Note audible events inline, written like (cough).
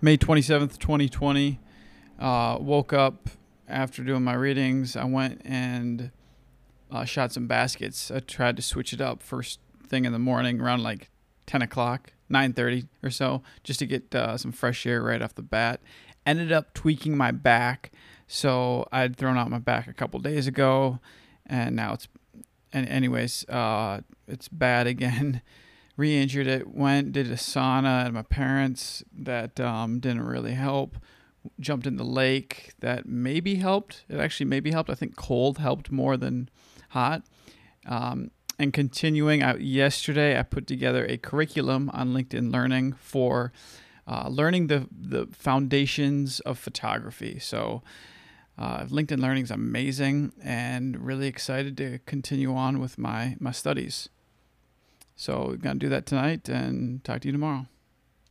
May 27th, 2020. Uh, woke up after doing my readings. I went and uh, shot some baskets. I tried to switch it up first thing in the morning around like 10 o'clock, 9.30 or so, just to get uh, some fresh air right off the bat. Ended up tweaking my back. So I'd thrown out my back a couple days ago, and now it's, and anyways, uh, it's bad (laughs) again. Re-injured it went did a sauna at my parents that um, didn't really help jumped in the lake that maybe helped. It actually maybe helped. I think cold helped more than hot. Um, and continuing out yesterday i put together a curriculum on linkedin learning for uh, learning the, the foundations of photography. So uh, linkedin learning is amazing and really excited to continue on with my my studies so we're going to do that tonight and talk to you tomorrow.